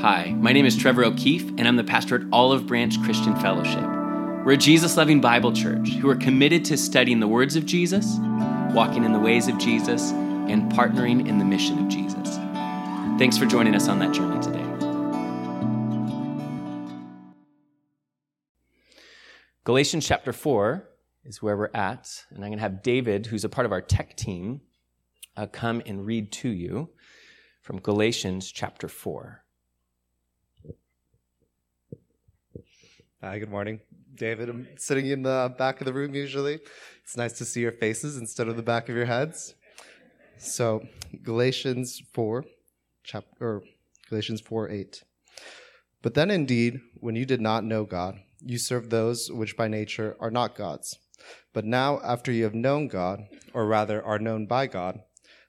Hi, my name is Trevor O'Keefe, and I'm the pastor at Olive Branch Christian Fellowship. We're a Jesus loving Bible church who are committed to studying the words of Jesus, walking in the ways of Jesus, and partnering in the mission of Jesus. Thanks for joining us on that journey today. Galatians chapter 4 is where we're at, and I'm going to have David, who's a part of our tech team, uh, come and read to you from Galatians chapter 4. Hi, good morning. David, I'm sitting in the back of the room usually. It's nice to see your faces instead of the back of your heads. So, Galatians 4, chapter, or Galatians 4 8. But then indeed, when you did not know God, you served those which by nature are not gods. But now, after you have known God, or rather are known by God,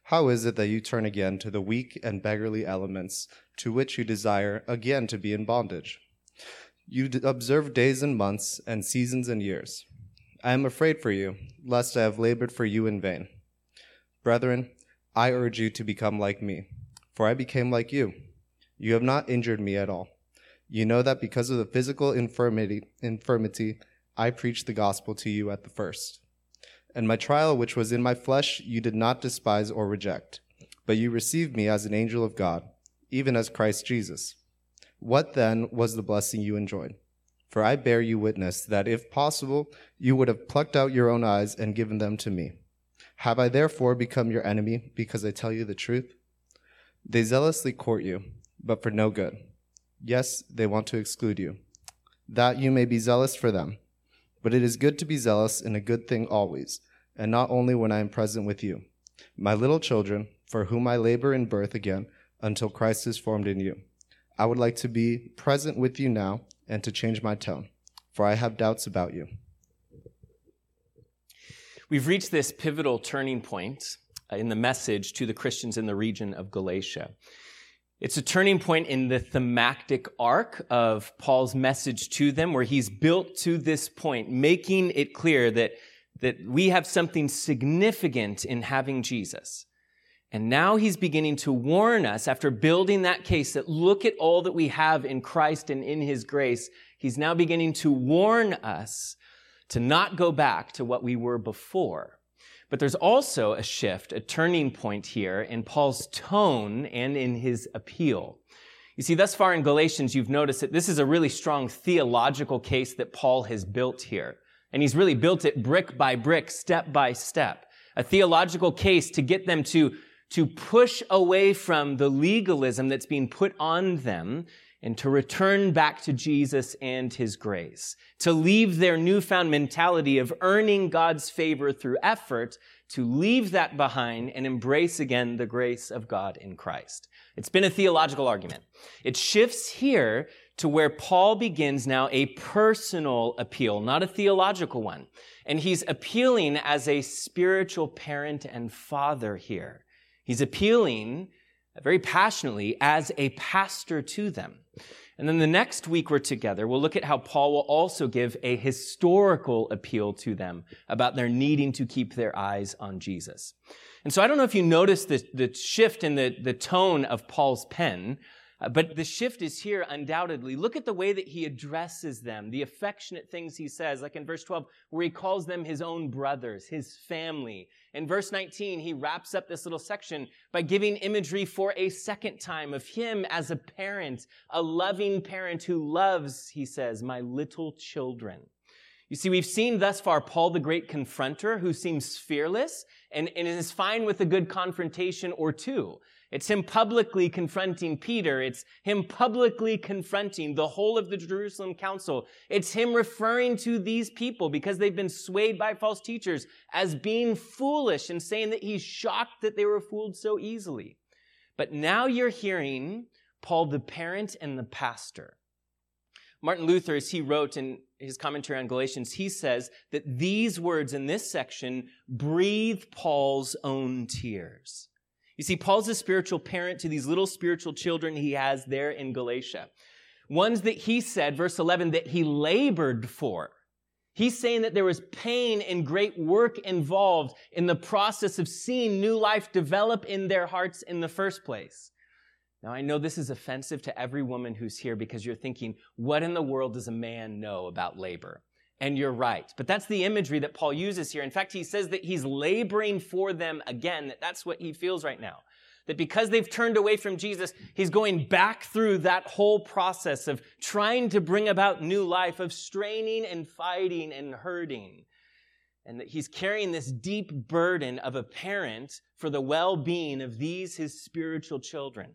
how is it that you turn again to the weak and beggarly elements to which you desire again to be in bondage? You observe days and months, and seasons and years. I am afraid for you, lest I have labored for you in vain. Brethren, I urge you to become like me, for I became like you. You have not injured me at all. You know that because of the physical infirmity, infirmity I preached the gospel to you at the first. And my trial, which was in my flesh, you did not despise or reject, but you received me as an angel of God, even as Christ Jesus. What then was the blessing you enjoyed? For I bear you witness that if possible, you would have plucked out your own eyes and given them to me. Have I therefore become your enemy because I tell you the truth? They zealously court you, but for no good. Yes, they want to exclude you, that you may be zealous for them. But it is good to be zealous in a good thing always, and not only when I am present with you. My little children, for whom I labor in birth again until Christ is formed in you. I would like to be present with you now and to change my tone, for I have doubts about you. We've reached this pivotal turning point uh, in the message to the Christians in the region of Galatia. It's a turning point in the thematic arc of Paul's message to them, where he's built to this point, making it clear that, that we have something significant in having Jesus. And now he's beginning to warn us after building that case that look at all that we have in Christ and in his grace. He's now beginning to warn us to not go back to what we were before. But there's also a shift, a turning point here in Paul's tone and in his appeal. You see, thus far in Galatians, you've noticed that this is a really strong theological case that Paul has built here. And he's really built it brick by brick, step by step. A theological case to get them to to push away from the legalism that's being put on them and to return back to Jesus and his grace, to leave their newfound mentality of earning God's favor through effort, to leave that behind and embrace again the grace of God in Christ. It's been a theological argument. It shifts here to where Paul begins now a personal appeal, not a theological one. And he's appealing as a spiritual parent and father here. He's appealing very passionately as a pastor to them. And then the next week we're together, we'll look at how Paul will also give a historical appeal to them about their needing to keep their eyes on Jesus. And so I don't know if you noticed the, the shift in the, the tone of Paul's pen, Uh, but the shift is here undoubtedly. Look at the way that he addresses them, the affectionate things he says, like in verse 12, where he calls them his own brothers, his family. In verse 19, he wraps up this little section by giving imagery for a second time of him as a parent, a loving parent who loves, he says, my little children. You see, we've seen thus far Paul the great confronter who seems fearless and, and is fine with a good confrontation or two. It's him publicly confronting Peter. It's him publicly confronting the whole of the Jerusalem council. It's him referring to these people because they've been swayed by false teachers as being foolish and saying that he's shocked that they were fooled so easily. But now you're hearing Paul the parent and the pastor. Martin Luther, as he wrote in his commentary on Galatians, he says that these words in this section breathe Paul's own tears. You see, Paul's a spiritual parent to these little spiritual children he has there in Galatia. Ones that he said, verse 11, that he labored for. He's saying that there was pain and great work involved in the process of seeing new life develop in their hearts in the first place. Now, I know this is offensive to every woman who's here because you're thinking, what in the world does a man know about labor? And you're right. But that's the imagery that Paul uses here. In fact, he says that he's laboring for them again, that that's what he feels right now. That because they've turned away from Jesus, he's going back through that whole process of trying to bring about new life, of straining and fighting and hurting. And that he's carrying this deep burden of a parent for the well being of these, his spiritual children.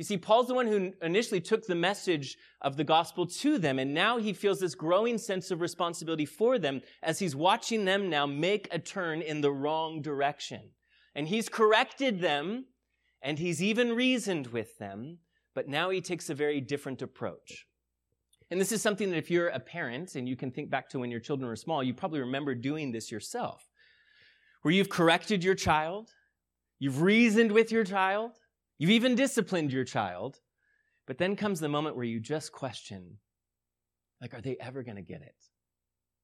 You see, Paul's the one who initially took the message of the gospel to them, and now he feels this growing sense of responsibility for them as he's watching them now make a turn in the wrong direction. And he's corrected them, and he's even reasoned with them, but now he takes a very different approach. And this is something that if you're a parent and you can think back to when your children were small, you probably remember doing this yourself, where you've corrected your child, you've reasoned with your child, You've even disciplined your child, but then comes the moment where you just question, like, are they ever going to get it?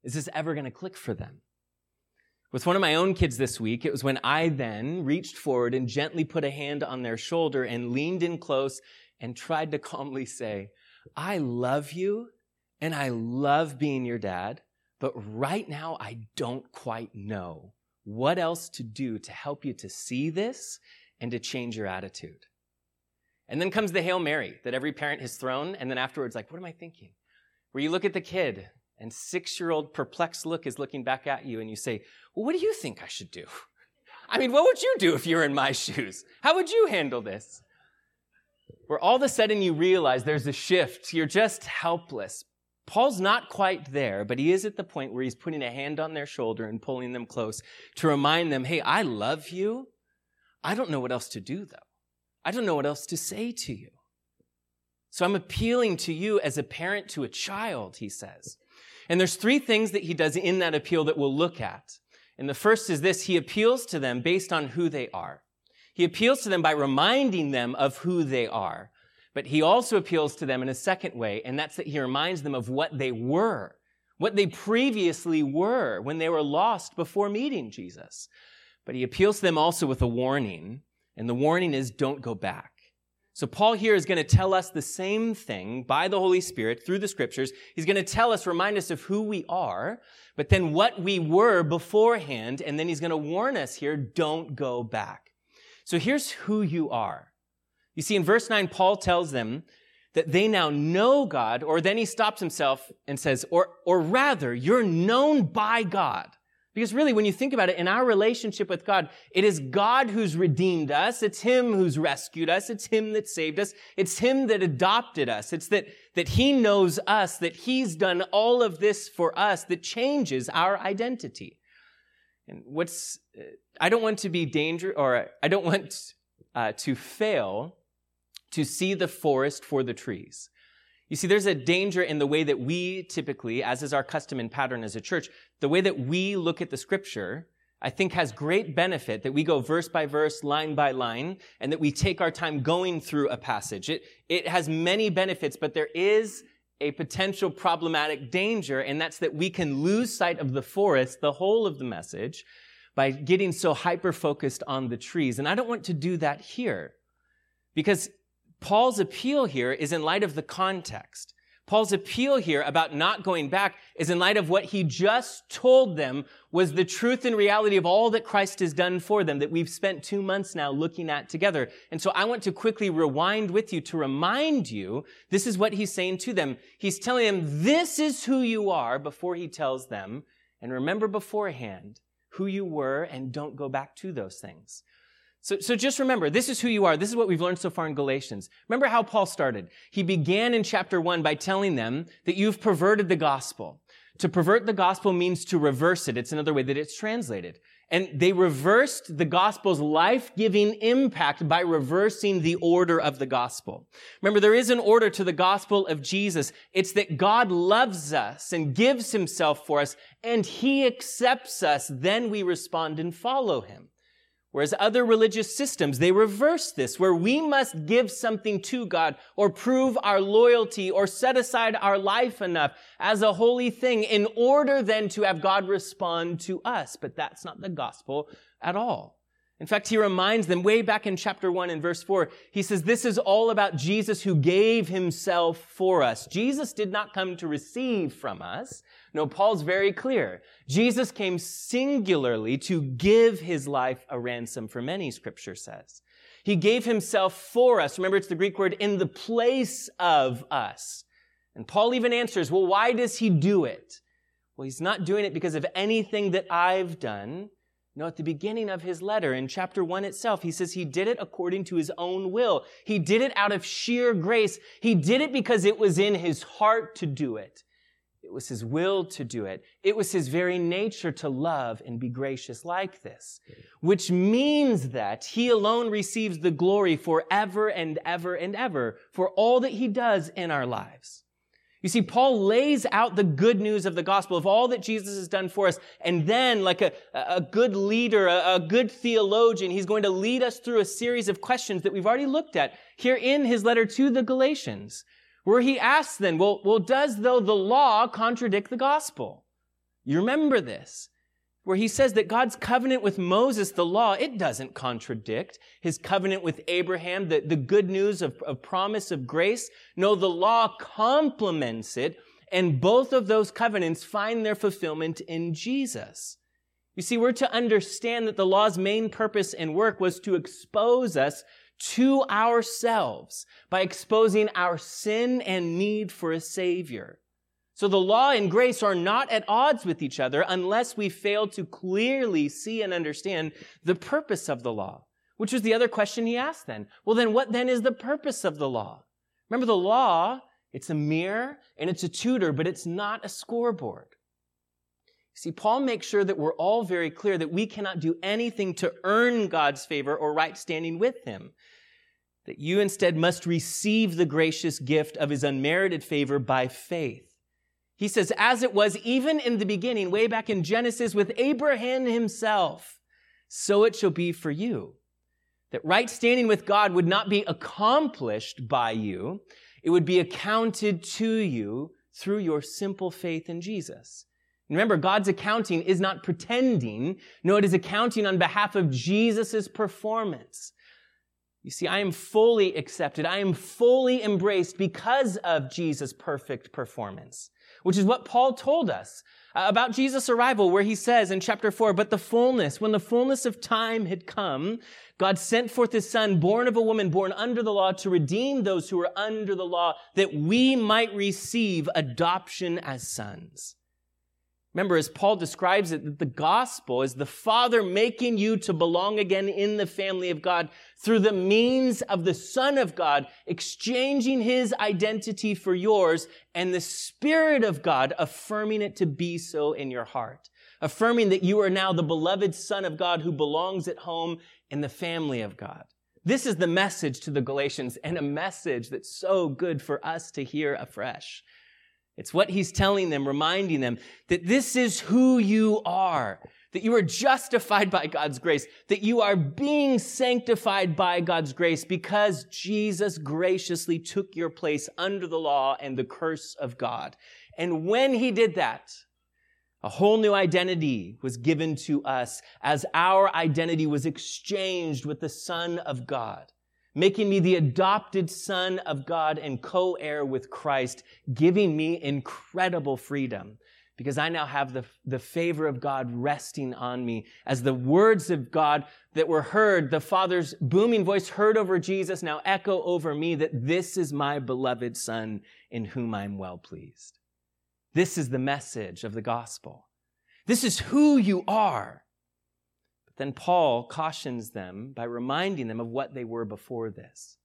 Is this ever going to click for them? With one of my own kids this week, it was when I then reached forward and gently put a hand on their shoulder and leaned in close and tried to calmly say, I love you and I love being your dad, but right now I don't quite know what else to do to help you to see this and to change your attitude. And then comes the Hail Mary that every parent has thrown, and then afterwards, like, what am I thinking? Where you look at the kid, and six year old perplexed look is looking back at you, and you say, Well, what do you think I should do? I mean, what would you do if you were in my shoes? How would you handle this? Where all of a sudden you realize there's a shift, you're just helpless. Paul's not quite there, but he is at the point where he's putting a hand on their shoulder and pulling them close to remind them, hey, I love you, I don't know what else to do, though. I don't know what else to say to you. So I'm appealing to you as a parent to a child, he says. And there's three things that he does in that appeal that we'll look at. And the first is this he appeals to them based on who they are. He appeals to them by reminding them of who they are. But he also appeals to them in a second way, and that's that he reminds them of what they were, what they previously were when they were lost before meeting Jesus. But he appeals to them also with a warning, and the warning is don't go back. So Paul here is going to tell us the same thing by the Holy Spirit through the scriptures. He's going to tell us, remind us of who we are, but then what we were beforehand, and then he's going to warn us here, don't go back. So here's who you are. You see, in verse 9, Paul tells them that they now know God, or then he stops himself and says, or, or rather, you're known by God. Because really, when you think about it, in our relationship with God, it is God who's redeemed us. It's Him who's rescued us. It's Him that saved us. It's Him that adopted us. It's that, that He knows us, that He's done all of this for us that changes our identity. And what's, uh, I don't want to be dangerous, or I don't want uh, to fail to see the forest for the trees. You see, there's a danger in the way that we typically, as is our custom and pattern as a church, the way that we look at the scripture, I think has great benefit that we go verse by verse, line by line, and that we take our time going through a passage. It, it has many benefits, but there is a potential problematic danger, and that's that we can lose sight of the forest, the whole of the message, by getting so hyper focused on the trees. And I don't want to do that here. Because Paul's appeal here is in light of the context. Paul's appeal here about not going back is in light of what he just told them was the truth and reality of all that Christ has done for them that we've spent two months now looking at together. And so I want to quickly rewind with you to remind you this is what he's saying to them. He's telling them this is who you are before he tells them. And remember beforehand who you were and don't go back to those things. So, so just remember, this is who you are. This is what we've learned so far in Galatians. Remember how Paul started. He began in chapter one by telling them that you've perverted the gospel. To pervert the gospel means to reverse it. It's another way that it's translated. And they reversed the gospel's life-giving impact by reversing the order of the gospel. Remember, there is an order to the gospel of Jesus. It's that God loves us and gives himself for us, and he accepts us. Then we respond and follow him. Whereas other religious systems, they reverse this, where we must give something to God or prove our loyalty or set aside our life enough as a holy thing in order then to have God respond to us. But that's not the gospel at all. In fact, he reminds them way back in chapter 1 and verse 4, he says, This is all about Jesus who gave himself for us. Jesus did not come to receive from us. No, Paul's very clear. Jesus came singularly to give his life a ransom for many, scripture says. He gave himself for us. Remember, it's the Greek word in the place of us. And Paul even answers, well, why does he do it? Well, he's not doing it because of anything that I've done. No, at the beginning of his letter, in chapter 1 itself, he says he did it according to his own will. He did it out of sheer grace. He did it because it was in his heart to do it. It was his will to do it. It was his very nature to love and be gracious like this, which means that he alone receives the glory forever and ever and ever for all that he does in our lives. You see, Paul lays out the good news of the gospel of all that Jesus has done for us. And then, like a, a good leader, a, a good theologian, he's going to lead us through a series of questions that we've already looked at here in his letter to the Galatians, where he asks then, well, well, does though the law contradict the gospel? You remember this where he says that God's covenant with Moses, the law, it doesn't contradict his covenant with Abraham, the, the good news of, of promise of grace. No, the law complements it, and both of those covenants find their fulfillment in Jesus. You see, we're to understand that the law's main purpose and work was to expose us to ourselves by exposing our sin and need for a savior. So the law and grace are not at odds with each other unless we fail to clearly see and understand the purpose of the law, which was the other question he asked then. Well, then what then is the purpose of the law? Remember the law, it's a mirror and it's a tutor, but it's not a scoreboard. See, Paul makes sure that we're all very clear that we cannot do anything to earn God's favor or right standing with him. That you instead must receive the gracious gift of his unmerited favor by faith. He says, as it was even in the beginning, way back in Genesis with Abraham himself, so it shall be for you. That right standing with God would not be accomplished by you. It would be accounted to you through your simple faith in Jesus. Remember, God's accounting is not pretending. No, it is accounting on behalf of Jesus' performance. You see, I am fully accepted. I am fully embraced because of Jesus' perfect performance which is what Paul told us uh, about Jesus' arrival, where he says in chapter 4, But the fullness, when the fullness of time had come, God sent forth his son, born of a woman, born under the law, to redeem those who were under the law, that we might receive adoption as sons. Remember, as Paul describes it, that the gospel is the Father making you to belong again in the family of God through the means of the Son of God, exchanging his identity for yours, and the Spirit of God affirming it to be so in your heart, affirming that you are now the beloved Son of God who belongs at home in the family of God. This is the message to the Galatians and a message that's so good for us to hear afresh. It's what he's telling them, reminding them that this is who you are, that you are justified by God's grace, that you are being sanctified by God's grace because Jesus graciously took your place under the law and the curse of God. And when he did that, a whole new identity was given to us as our identity was exchanged with the Son of God making me the adopted son of God and co-heir with Christ, giving me incredible freedom because I now have the, the favor of God resting on me as the words of God that were heard, the Father's booming voice heard over Jesus now echo over me that this is my beloved son in whom I'm well pleased. This is the message of the gospel. This is who you are then Paul cautions them by reminding them of what they were before this.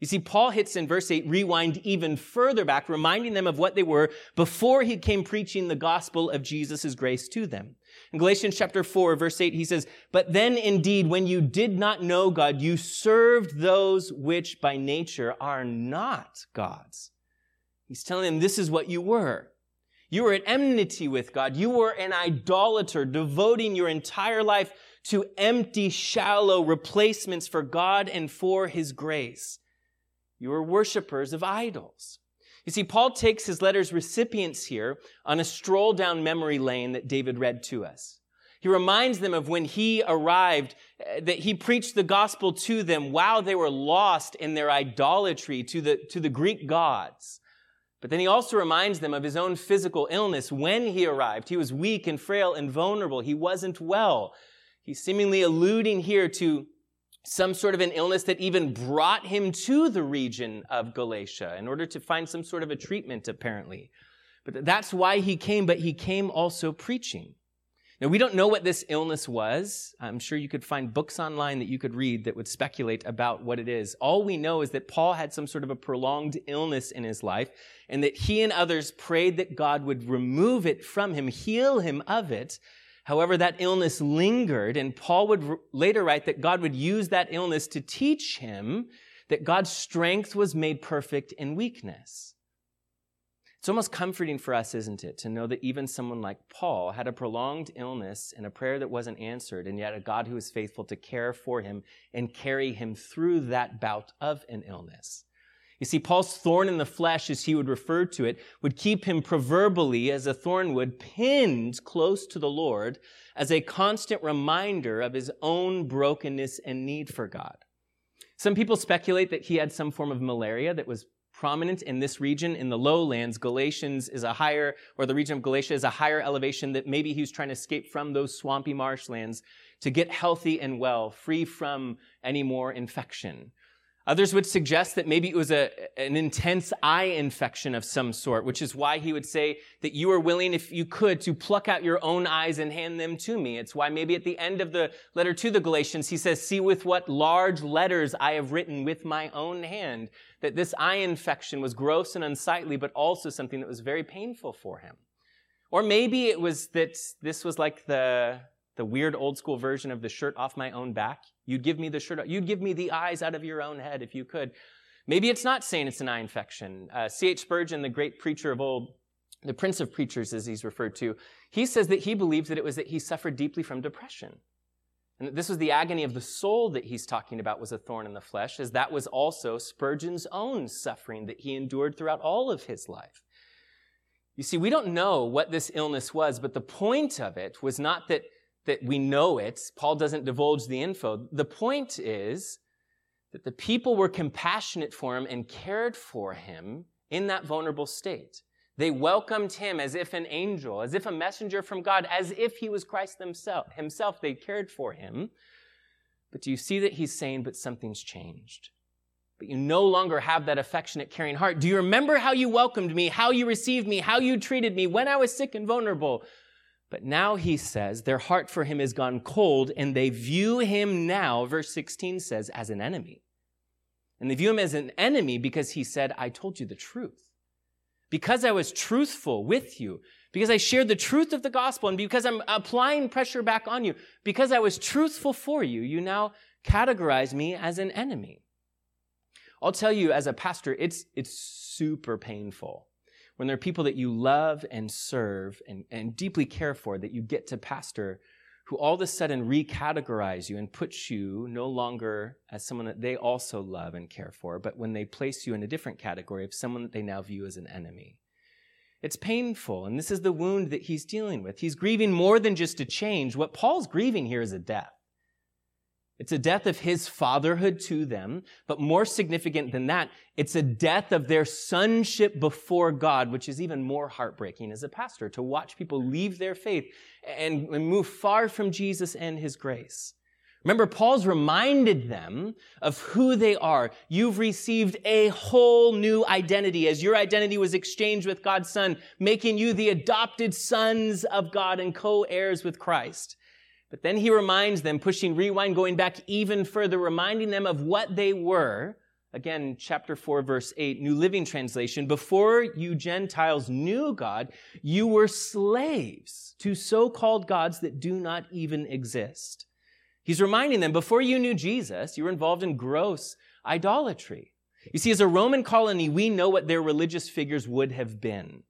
You see, Paul hits in verse 8, rewind even further back, reminding them of what they were before he came preaching the gospel of Jesus' grace to them. In Galatians chapter 4, verse 8, he says, But then indeed, when you did not know God, you served those which by nature are not gods. He's telling them this is what you were. You were at enmity with God. You were an idolater, devoting your entire life to empty, shallow replacements for God and for His grace. You are worshippers of idols. You see, Paul takes his letter's recipients here on a stroll down memory lane that David read to us. He reminds them of when he arrived, uh, that he preached the gospel to them while they were lost in their idolatry to the, to the Greek gods. But then he also reminds them of his own physical illness when he arrived. He was weak and frail and vulnerable. He wasn't well. He's seemingly alluding here to some sort of an illness that even brought him to the region of Galatia in order to find some sort of a treatment, apparently. But that's why he came, but he came also preaching. Now, we don't know what this illness was. I'm sure you could find books online that you could read that would speculate about what it is. All we know is that Paul had some sort of a prolonged illness in his life and that he and others prayed that God would remove it from him, heal him of it. However, that illness lingered, and Paul would later write that God would use that illness to teach him that God's strength was made perfect in weakness. It's almost comforting for us, isn't it, to know that even someone like Paul had a prolonged illness and a prayer that wasn't answered, and yet a God who is faithful to care for him and carry him through that bout of an illness. You see, Paul's thorn in the flesh, as he would refer to it, would keep him proverbially, as a thorn would, pinned close to the Lord as a constant reminder of his own brokenness and need for God. Some people speculate that he had some form of malaria that was prominent in this region in the lowlands. Galatians is a higher, or the region of Galatia is a higher elevation that maybe he was trying to escape from those swampy marshlands to get healthy and well, free from any more infection. Others would suggest that maybe it was a, an intense eye infection of some sort, which is why he would say that you are willing, if you could, to pluck out your own eyes and hand them to me. It's why maybe at the end of the letter to the Galatians, he says, see with what large letters I have written with my own hand, that this eye infection was gross and unsightly, but also something that was very painful for him. Or maybe it was that this was like the, the weird old school version of the shirt off my own back. You'd give me the shirt, you'd give me the eyes out of your own head if you could. Maybe it's not saying it's an eye infection. Uh, C.H. Spurgeon, the great preacher of old, the prince of preachers as he's referred to, he says that he believes that it was that he suffered deeply from depression. And that this was the agony of the soul that he's talking about was a thorn in the flesh, as that was also Spurgeon's own suffering that he endured throughout all of his life. You see, we don't know what this illness was, but the point of it was not that that we know it. Paul doesn't divulge the info. The point is that the people were compassionate for him and cared for him in that vulnerable state. They welcomed him as if an angel, as if a messenger from God, as if he was Christ himself. himself. They cared for him. But do you see that he's saying, but something's changed? But you no longer have that affectionate, caring heart. Do you remember how you welcomed me, how you received me, how you treated me when I was sick and vulnerable? But now he says their heart for him has gone cold and they view him now, verse 16 says, as an enemy. And they view him as an enemy because he said, I told you the truth. Because I was truthful with you, because I shared the truth of the gospel, and because I'm applying pressure back on you, because I was truthful for you, you now categorize me as an enemy. I'll tell you as a pastor, it's, it's super painful when there are people that you love and serve and, and deeply care for that you get to pastor who all of a sudden recategorize you and put you no longer as someone that they also love and care for, but when they place you in a different category of someone that they now view as an enemy. It's painful, and this is the wound that he's dealing with. He's grieving more than just a change. What Paul's grieving here is a death. It's a death of his fatherhood to them, but more significant than that, it's a death of their sonship before God, which is even more heartbreaking as a pastor to watch people leave their faith and, move far from Jesus and his grace. Remember, Paul's reminded them of who they are. You've received a whole new identity as your identity was exchanged with God's Son, making you the adopted sons of God and co-heirs with Christ. But then he reminds them, pushing rewind, going back even further, reminding them of what they were. Again, chapter 4, verse 8, New Living Translation. Before you Gentiles knew God, you were slaves to so called gods that do not even exist. He's reminding them, before you knew Jesus, you were involved in gross idolatry. You see, as a Roman colony, we know what their religious figures would have been.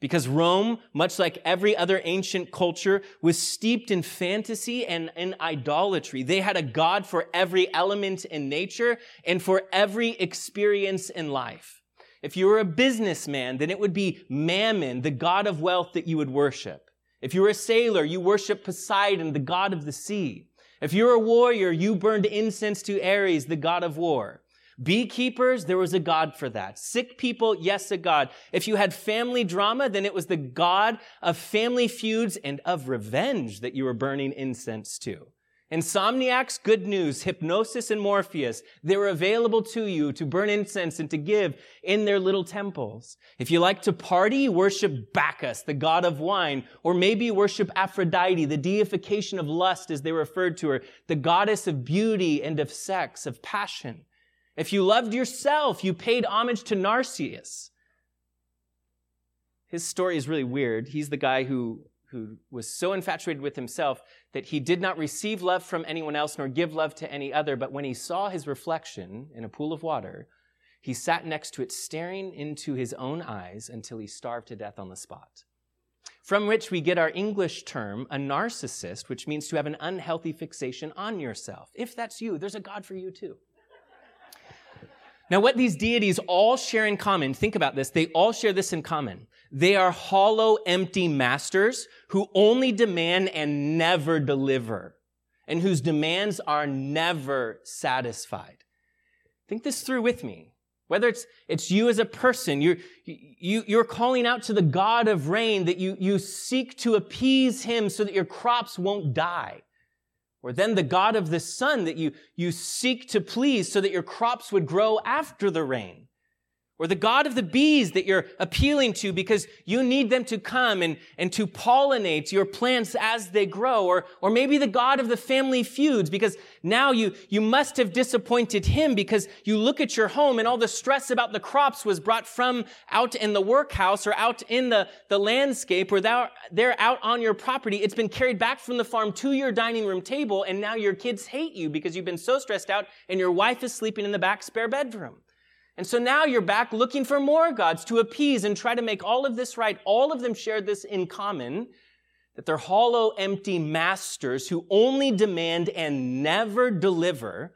Because Rome, much like every other ancient culture, was steeped in fantasy and in idolatry. They had a God for every element in nature and for every experience in life. If you were a businessman, then it would be Mammon, the God of wealth that you would worship. If you were a sailor, you worshiped Poseidon, the god of the sea. If you're a warrior, you burned incense to Ares, the god of war. Beekeepers, there was a God for that. Sick people, yes, a God. If you had family drama, then it was the God of family feuds and of revenge that you were burning incense to. Insomniacs, good news. Hypnosis and Morpheus, they were available to you to burn incense and to give in their little temples. If you like to party, worship Bacchus, the god of wine, or maybe worship Aphrodite, the deification of lust as they referred to her, the goddess of beauty and of sex, of passion. If you loved yourself, you paid homage to Narcissus. His story is really weird. He's the guy who, who was so infatuated with himself that he did not receive love from anyone else nor give love to any other. But when he saw his reflection in a pool of water, he sat next to it, staring into his own eyes until he starved to death on the spot. From which we get our English term, a narcissist, which means to have an unhealthy fixation on yourself. If that's you, there's a God for you too. Now, what these deities all share in common, think about this, they all share this in common. They are hollow, empty masters who only demand and never deliver, and whose demands are never satisfied. Think this through with me. Whether it's, it's you as a person, you're, you, you're calling out to the God of rain that you, you seek to appease him so that your crops won't die. Or then the God of the sun that you, you seek to please so that your crops would grow after the rain or the God of the bees that you're appealing to because you need them to come and, and to pollinate your plants as they grow, or, or maybe the God of the family feuds because now you, you must have disappointed him because you look at your home and all the stress about the crops was brought from out in the workhouse or out in the, the landscape or they're, they're out on your property. It's been carried back from the farm to your dining room table and now your kids hate you because you've been so stressed out and your wife is sleeping in the back spare bedroom. And so now you're back looking for more gods to appease and try to make all of this right. All of them share this in common that they're hollow, empty masters who only demand and never deliver.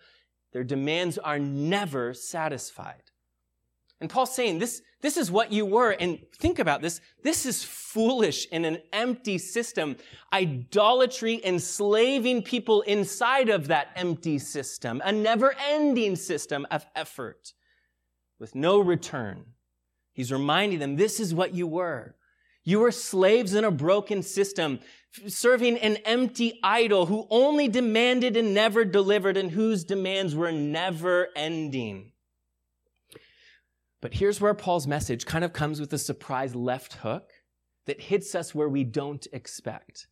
Their demands are never satisfied. And Paul's saying this, this is what you were. And think about this. This is foolish in an empty system. Idolatry enslaving people inside of that empty system, a never ending system of effort with no return. He's reminding them this is what you were. You were slaves in a broken system, serving an empty idol who only demanded and never delivered and whose demands were never ending. But here's where Paul's message kind of comes with a surprise left hook that hits us where we don't expect.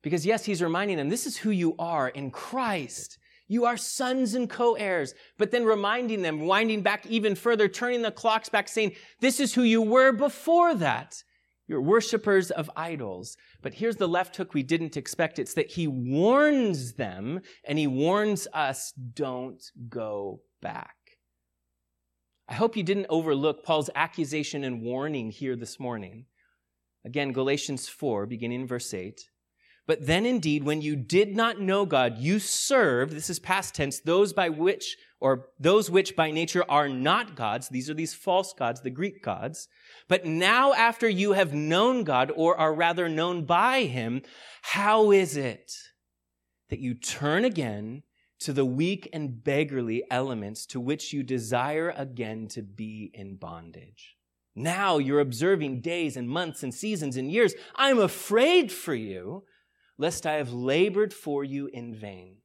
Because yes, he's reminding them, this is who you are in Christ. You are sons and co-heirs. But then reminding them, winding back even further, turning the clocks back, saying, this is who you were before that. You're worshipers of idols. But here's the left hook we didn't expect. It's that he warns them and he warns us, don't go back. I hope you didn't overlook Paul's accusation and warning here this morning. Again, Galatians 4, beginning in verse 8. But then indeed, when you did not know God, you served, this is past tense, those by which, or those which by nature are not gods. These are these false gods, the Greek gods. But now after you have known God, or are rather known by him, how is it that you turn again to the weak and beggarly elements to which you desire again to be in bondage? Now you're observing days and months and seasons and years. I'm afraid for you lest I have labored for you in vain.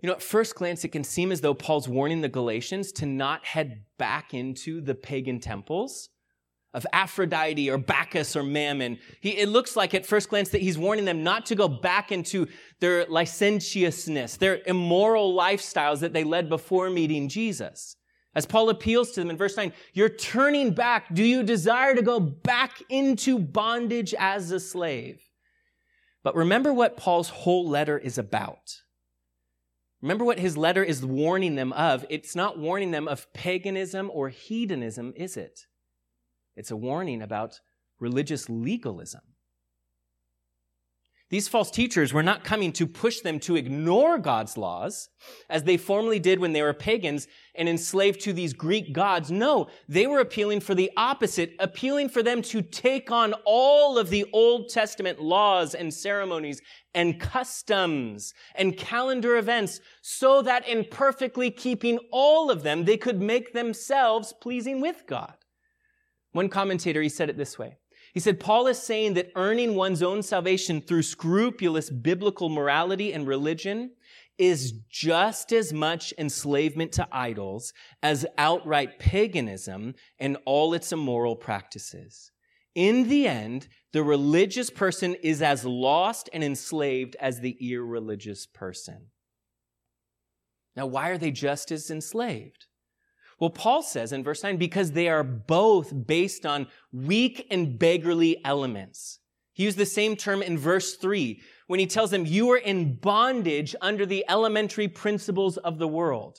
You know, at first glance, it can seem as though Paul's warning the Galatians to not head back into the pagan temples of Aphrodite or Bacchus or Mammon. He, it looks like at first glance that he's warning them not to go back into their licentiousness, their immoral lifestyles that they led before meeting Jesus. As Paul appeals to them in verse 9, you're turning back. Do you desire to go back into bondage as a slave? But remember what Paul's whole letter is about. Remember what his letter is warning them of. It's not warning them of paganism or hedonism, is it? It's a warning about religious legalism. These false teachers were not coming to push them to ignore God's laws, as they formerly did when they were pagans and enslaved to these Greek gods. No, they were appealing for the opposite, appealing for them to take on all of the Old Testament laws and ceremonies and customs and calendar events so that in perfectly keeping all of them, they could make themselves pleasing with God. One commentator, he said it this way. He said, Paul is saying that earning one's own salvation through scrupulous biblical morality and religion is just as much enslavement to idols as outright paganism and all its immoral practices. In the end, the religious person is as lost and enslaved as the irreligious person. Now, why are they just as enslaved? Well, Paul says in verse 9, because they are both based on weak and beggarly elements. He used the same term in verse 3 when he tells them, You are in bondage under the elementary principles of the world.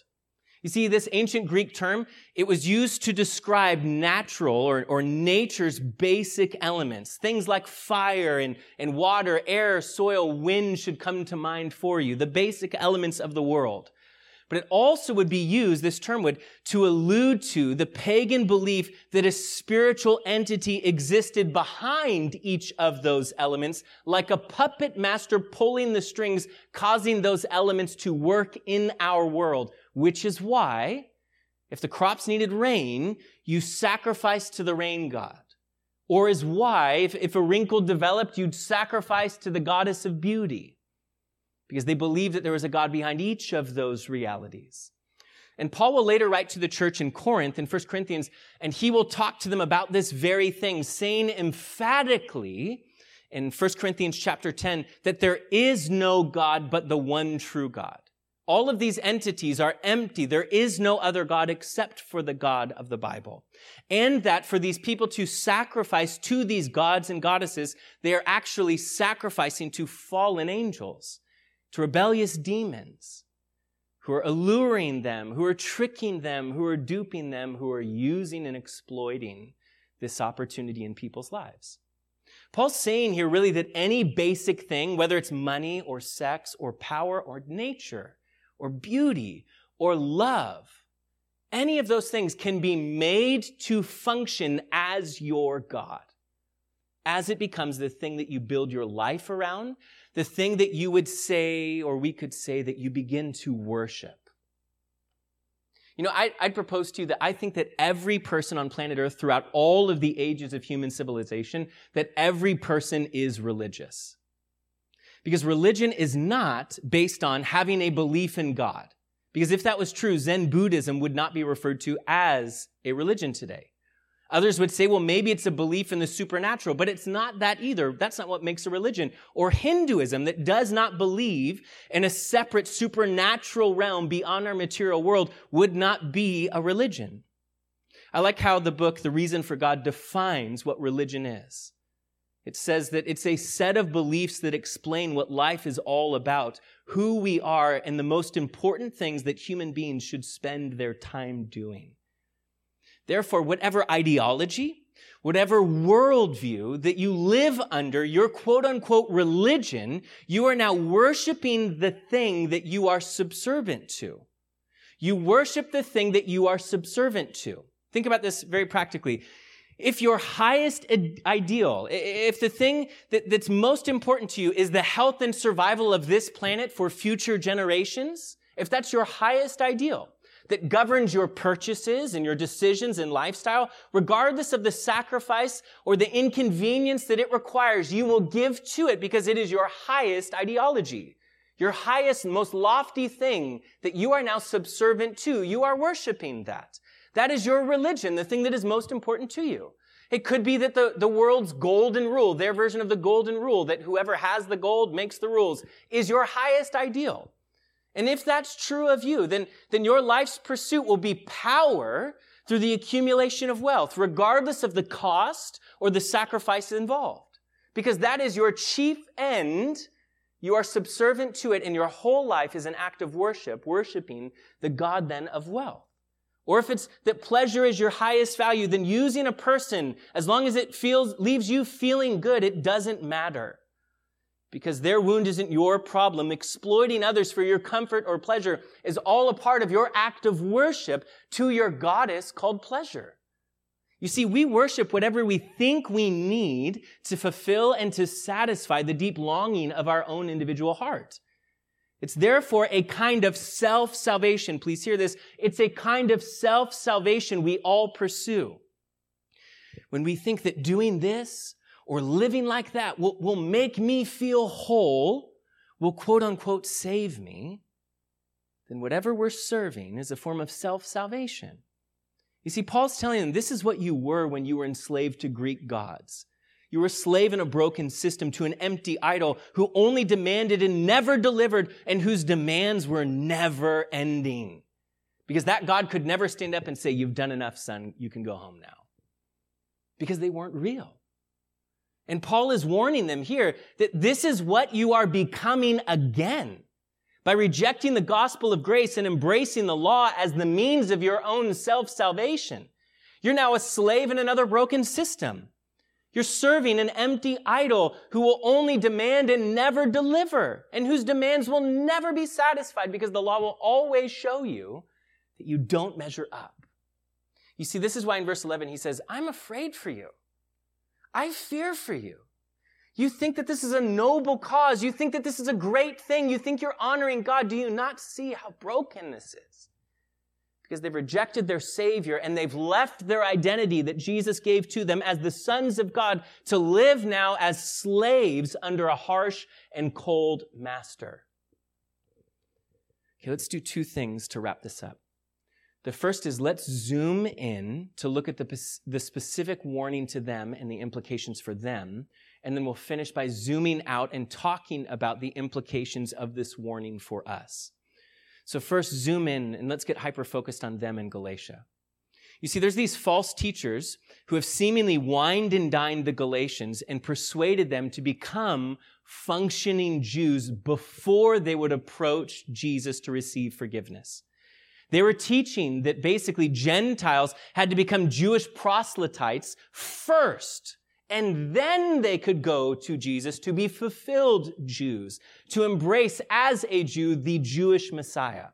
You see, this ancient Greek term, it was used to describe natural or, or nature's basic elements. Things like fire and, and water, air, soil, wind should come to mind for you. The basic elements of the world. But it also would be used, this term would, to allude to the pagan belief that a spiritual entity existed behind each of those elements, like a puppet master pulling the strings, causing those elements to work in our world, which is why, if the crops needed rain, you sacrificed to the rain god. Or is why, if, if a wrinkle developed, you'd sacrifice to the goddess of beauty because they believed that there was a God behind each of those realities. And Paul will later write to the church in Corinth in 1 Corinthians, and he will talk to them about this very thing, saying emphatically in 1 Corinthians chapter 10 that there is no God but the one true God. All of these entities are empty. There is no other God except for the God of the Bible. And that for these people to sacrifice to these gods and goddesses, they are actually sacrificing to fallen angels to rebellious demons who are alluring them, who are tricking them, who are duping them, who are using and exploiting this opportunity in people's lives. Paul's saying here really that any basic thing, whether it's money or sex or power or nature or beauty or love, any of those things can be made to function as your God. As it becomes the thing that you build your life around, the thing that you would say, or we could say, that you begin to worship. You know, I, would propose to you that I think that every person on planet Earth throughout all of the ages of human civilization, that every person is religious. Because religion is not based on having a belief in God. Because if that was true, Zen Buddhism would not be referred to as a religion today. Others would say, well, maybe it's a belief in the supernatural, but it's not that either. That's not what makes a religion. Or Hinduism that does not believe in a separate supernatural realm beyond our material world would not be a religion. I like how the book, The Reason for God, defines what religion is. It says that it's a set of beliefs that explain what life is all about, who we are, and the most important things that human beings should spend their time doing. Therefore, whatever ideology, whatever worldview that you live under, your quote unquote religion, you are now worshiping the thing that you are subservient to. You worship the thing that you are subservient to. Think about this very practically. If your highest ideal, if the thing that, that's most important to you is the health and survival of this planet for future generations, if that's your highest ideal, that governs your purchases and your decisions and lifestyle, regardless of the sacrifice or the inconvenience that it requires, you will give to it because it is your highest ideology. Your highest, most lofty thing that you are now subservient to. You are worshiping that. That is your religion, the thing that is most important to you. It could be that the, the world's golden rule, their version of the golden rule, that whoever has the gold makes the rules, is your highest ideal. And if that's true of you, then, then your life's pursuit will be power through the accumulation of wealth, regardless of the cost or the sacrifice involved. Because that is your chief end. You are subservient to it, and your whole life is an act of worship, worshiping the God then of wealth. Or if it's that pleasure is your highest value, then using a person, as long as it feels, leaves you feeling good, it doesn't matter. Because their wound isn't your problem. Exploiting others for your comfort or pleasure is all a part of your act of worship to your goddess called pleasure. You see, we worship whatever we think we need to fulfill and to satisfy the deep longing of our own individual heart. It's therefore a kind of self-salvation. Please hear this. It's a kind of self-salvation we all pursue. When we think that doing this or living like that will, will make me feel whole, will quote unquote save me, then whatever we're serving is a form of self salvation. You see, Paul's telling them this is what you were when you were enslaved to Greek gods. You were a slave in a broken system to an empty idol who only demanded and never delivered and whose demands were never ending. Because that God could never stand up and say, You've done enough, son. You can go home now. Because they weren't real. And Paul is warning them here that this is what you are becoming again. By rejecting the gospel of grace and embracing the law as the means of your own self-salvation. You're now a slave in another broken system. You're serving an empty idol who will only demand and never deliver, and whose demands will never be satisfied because the law will always show you that you don't measure up. You see, this is why in verse 11 he says, I'm afraid for you. I fear for you. You think that this is a noble cause. You think that this is a great thing. You think you're honoring God. Do you not see how broken this is? Because they've rejected their Savior and they've left their identity that Jesus gave to them as the sons of God to live now as slaves under a harsh and cold master. Okay, let's do two things to wrap this up. The first is let's zoom in to look at the, the specific warning to them and the implications for them. And then we'll finish by zooming out and talking about the implications of this warning for us. So first zoom in and let's get hyper focused on them in Galatia. You see, there's these false teachers who have seemingly wined and dined the Galatians and persuaded them to become functioning Jews before they would approach Jesus to receive forgiveness. They were teaching that basically Gentiles had to become Jewish proselytes first. And then they could go to Jesus to be fulfilled Jews, to embrace as a Jew the Jewish Messiah,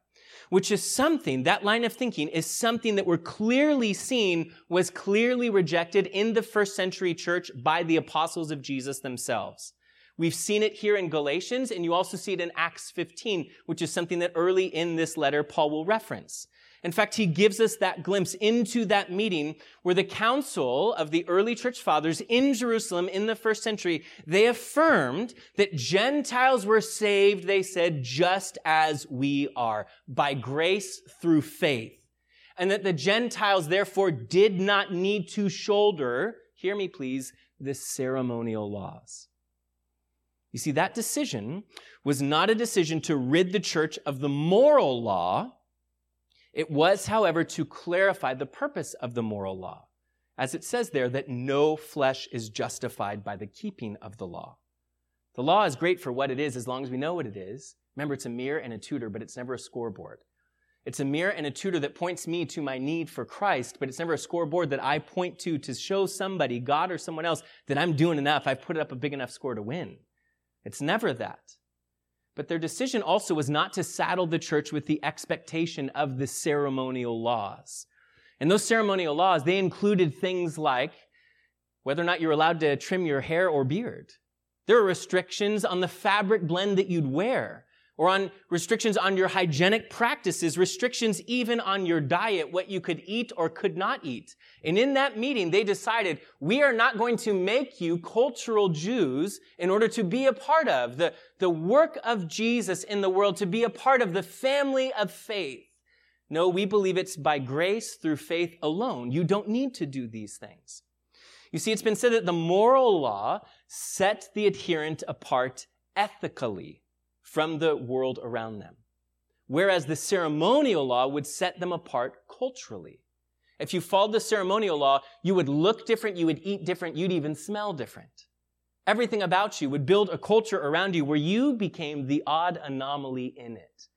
which is something, that line of thinking is something that we're clearly seeing was clearly rejected in the first century church by the apostles of Jesus themselves. We've seen it here in Galatians, and you also see it in Acts 15, which is something that early in this letter Paul will reference. In fact, he gives us that glimpse into that meeting where the council of the early church fathers in Jerusalem in the first century, they affirmed that Gentiles were saved, they said, just as we are, by grace through faith. And that the Gentiles therefore did not need to shoulder, hear me please, the ceremonial laws. You see, that decision was not a decision to rid the church of the moral law. It was, however, to clarify the purpose of the moral law. As it says there, that no flesh is justified by the keeping of the law. The law is great for what it is as long as we know what it is. Remember, it's a mirror and a tutor, but it's never a scoreboard. It's a mirror and a tutor that points me to my need for Christ, but it's never a scoreboard that I point to to show somebody, God or someone else, that I'm doing enough. I've put up a big enough score to win. It's never that. But their decision also was not to saddle the church with the expectation of the ceremonial laws. And those ceremonial laws, they included things like whether or not you're allowed to trim your hair or beard. There are restrictions on the fabric blend that you'd wear or on restrictions on your hygienic practices, restrictions even on your diet, what you could eat or could not eat. And in that meeting, they decided, we are not going to make you cultural Jews in order to be a part of the, the work of Jesus in the world, to be a part of the family of faith. No, we believe it's by grace through faith alone. You don't need to do these things. You see, it's been said that the moral law set the adherent apart ethically from the world around them. Whereas the ceremonial law would set them apart culturally. If you followed the ceremonial law, you would look different, you would eat different, you'd even smell different. Everything about you would build a culture around you where you became the odd anomaly in it.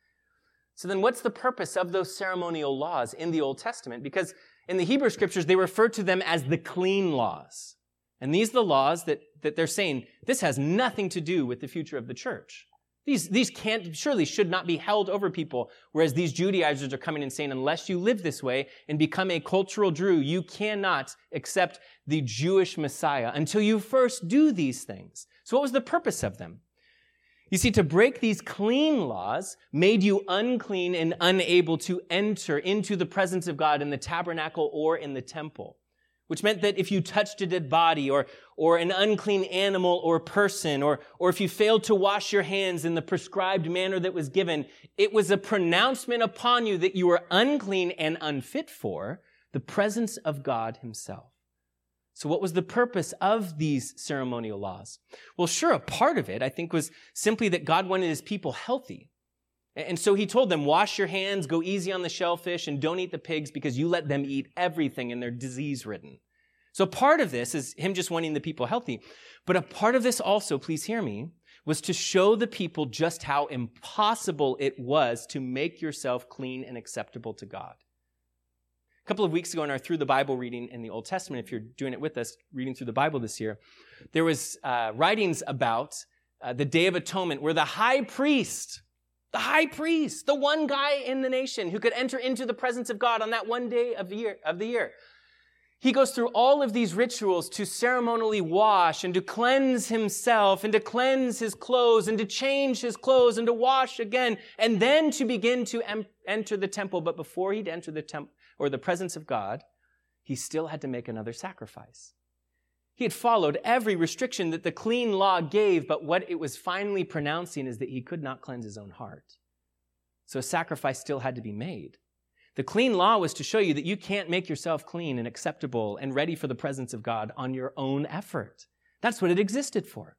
So then what's the purpose of those ceremonial laws in the Old Testament? Because in the Hebrew scriptures, they refer to them as the clean laws. And these are the laws that, that they're saying this has nothing to do with the future of the church. These, these can't, surely should not be held over people. Whereas these Judaizers are coming and saying, unless you live this way and become a cultural Jew, you cannot accept the Jewish Messiah until you first do these things. So what was the purpose of them? You see, to break these clean laws made you unclean and unable to enter into the presence of God in the tabernacle or in the temple which meant that if you touched a dead body or, or an unclean animal or person, or, or if you failed to wash your hands in the prescribed manner that was given, it was a pronouncement upon you that you were unclean and unfit for the presence of God himself. So what was the purpose of these ceremonial laws? Well, sure, a part of it, I think, was simply that God wanted his people healthy. And so he told them, wash your hands, go easy on the shellfish, and don't eat the pigs because you let them eat everything and they're disease ridden. So part of this is him just wanting the people healthy. But a part of this also, please hear me, was to show the people just how impossible it was to make yourself clean and acceptable to God. A couple of weeks ago in our Through the Bible reading in the Old Testament, if you're doing it with us, reading through the Bible this year, there was uh, writings about uh, the Day of Atonement where the high priest the high priest, the one guy in the nation who could enter into the presence of God on that one day of the year, of the year. He goes through all of these rituals to ceremonially wash and to cleanse himself and to cleanse his clothes and to change his clothes and to wash again and then to begin to em- enter the temple. But before he'd enter the temple or the presence of God, he still had to make another sacrifice. He had followed every restriction that the clean law gave, but what it was finally pronouncing is that he could not cleanse his own heart. So a sacrifice still had to be made. The clean law was to show you that you can't make yourself clean and acceptable and ready for the presence of God on your own effort. That's what it existed for.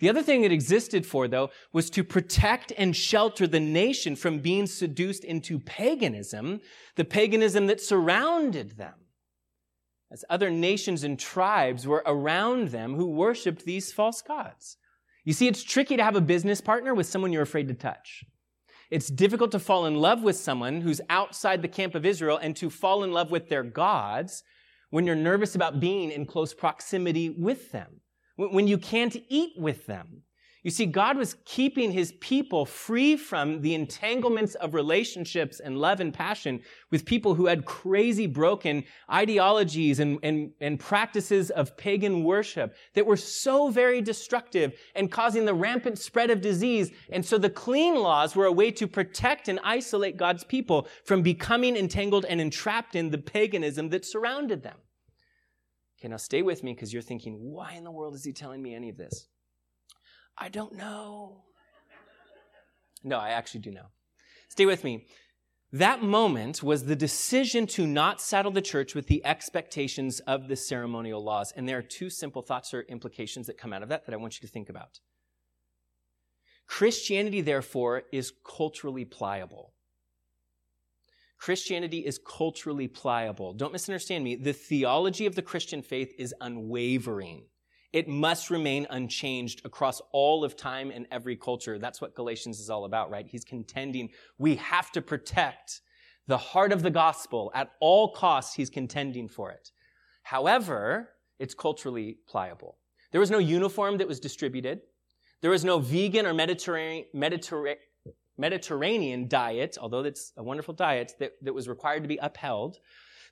The other thing it existed for, though, was to protect and shelter the nation from being seduced into paganism, the paganism that surrounded them as other nations and tribes were around them who worshiped these false gods. You see, it's tricky to have a business partner with someone you're afraid to touch. It's difficult to fall in love with someone who's outside the camp of Israel and to fall in love with their gods when you're nervous about being in close proximity with them, when you can't eat with them, you see, God was keeping his people free from the entanglements of relationships and love and passion with people who had crazy broken ideologies and, and, and practices of pagan worship that were so very destructive and causing the rampant spread of disease. And so the clean laws were a way to protect and isolate God's people from becoming entangled and entrapped in the paganism that surrounded them. Okay, now stay with me because you're thinking, why in the world is he telling me any of this? I don't know. No, I actually do know. Stay with me. That moment was the decision to not saddle the church with the expectations of the ceremonial laws. And there are two simple thoughts or implications that come out of that that I want you to think about. Christianity, therefore, is culturally pliable. Christianity is culturally pliable. Don't misunderstand me. The theology of the Christian faith is unwavering. It must remain unchanged across all of time and every culture. That's what Galatians is all about, right? He's contending. We have to protect the heart of the gospel at all costs. He's contending for it. However, it's culturally pliable. There was no uniform that was distributed. There was no vegan or Mediterranean, Mediterranean, Mediterranean diet, although that's a wonderful diet that, that was required to be upheld.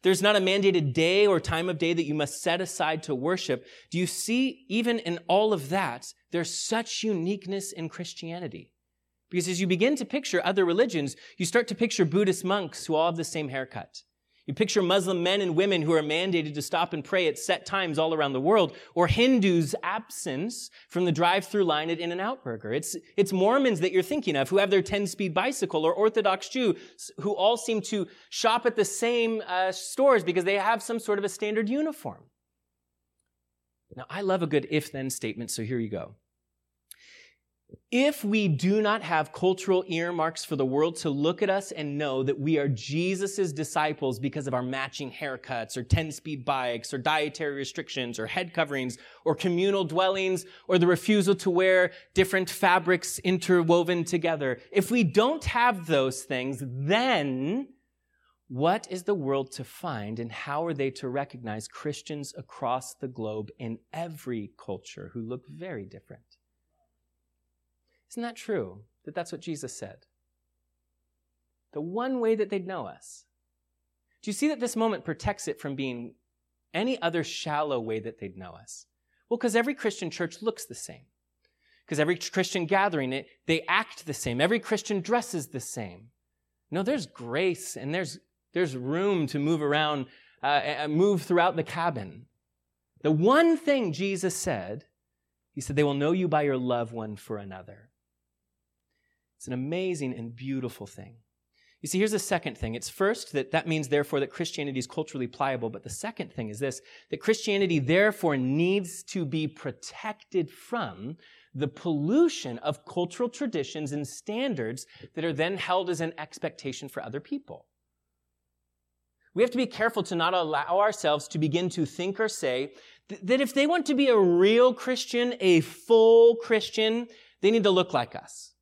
There's not a mandated day or time of day that you must set aside to worship. Do you see, even in all of that, there's such uniqueness in Christianity? Because as you begin to picture other religions, you start to picture Buddhist monks who all have the same haircut. You picture Muslim men and women who are mandated to stop and pray at set times all around the world, or Hindus' absence from the drive-through line at In-N-Out Burger. It's, it's Mormons that you're thinking of who have their 10-speed bicycle, or Orthodox Jew who all seem to shop at the same uh, stores because they have some sort of a standard uniform. Now, I love a good if-then statement, so here you go. If we do not have cultural earmarks for the world to look at us and know that we are Jesus' disciples because of our matching haircuts or 10 speed bikes or dietary restrictions or head coverings or communal dwellings or the refusal to wear different fabrics interwoven together, if we don't have those things, then What is the world to find, and how are they to recognize Christians across the globe in every culture who look very different? Isn't that true that that's what Jesus said? The one way that they'd know us. Do you see that this moment protects it from being any other shallow way that they'd know us? Well, because every Christian church looks the same. Because every Christian gathering, it, they act the same. Every Christian dresses the same. No, there's grace and there's, there's room to move around, uh, move throughout the cabin. The one thing Jesus said, he said, they will know you by your love one for another. It's an amazing and beautiful thing. You see, here's the second thing. It's first that that means, therefore, that Christianity is culturally pliable. But the second thing is this that Christianity, therefore, needs to be protected from the pollution of cultural traditions and standards that are then held as an expectation for other people. We have to be careful to not allow ourselves to begin to think or say that if they want to be a real Christian, a full Christian, they need to look like us.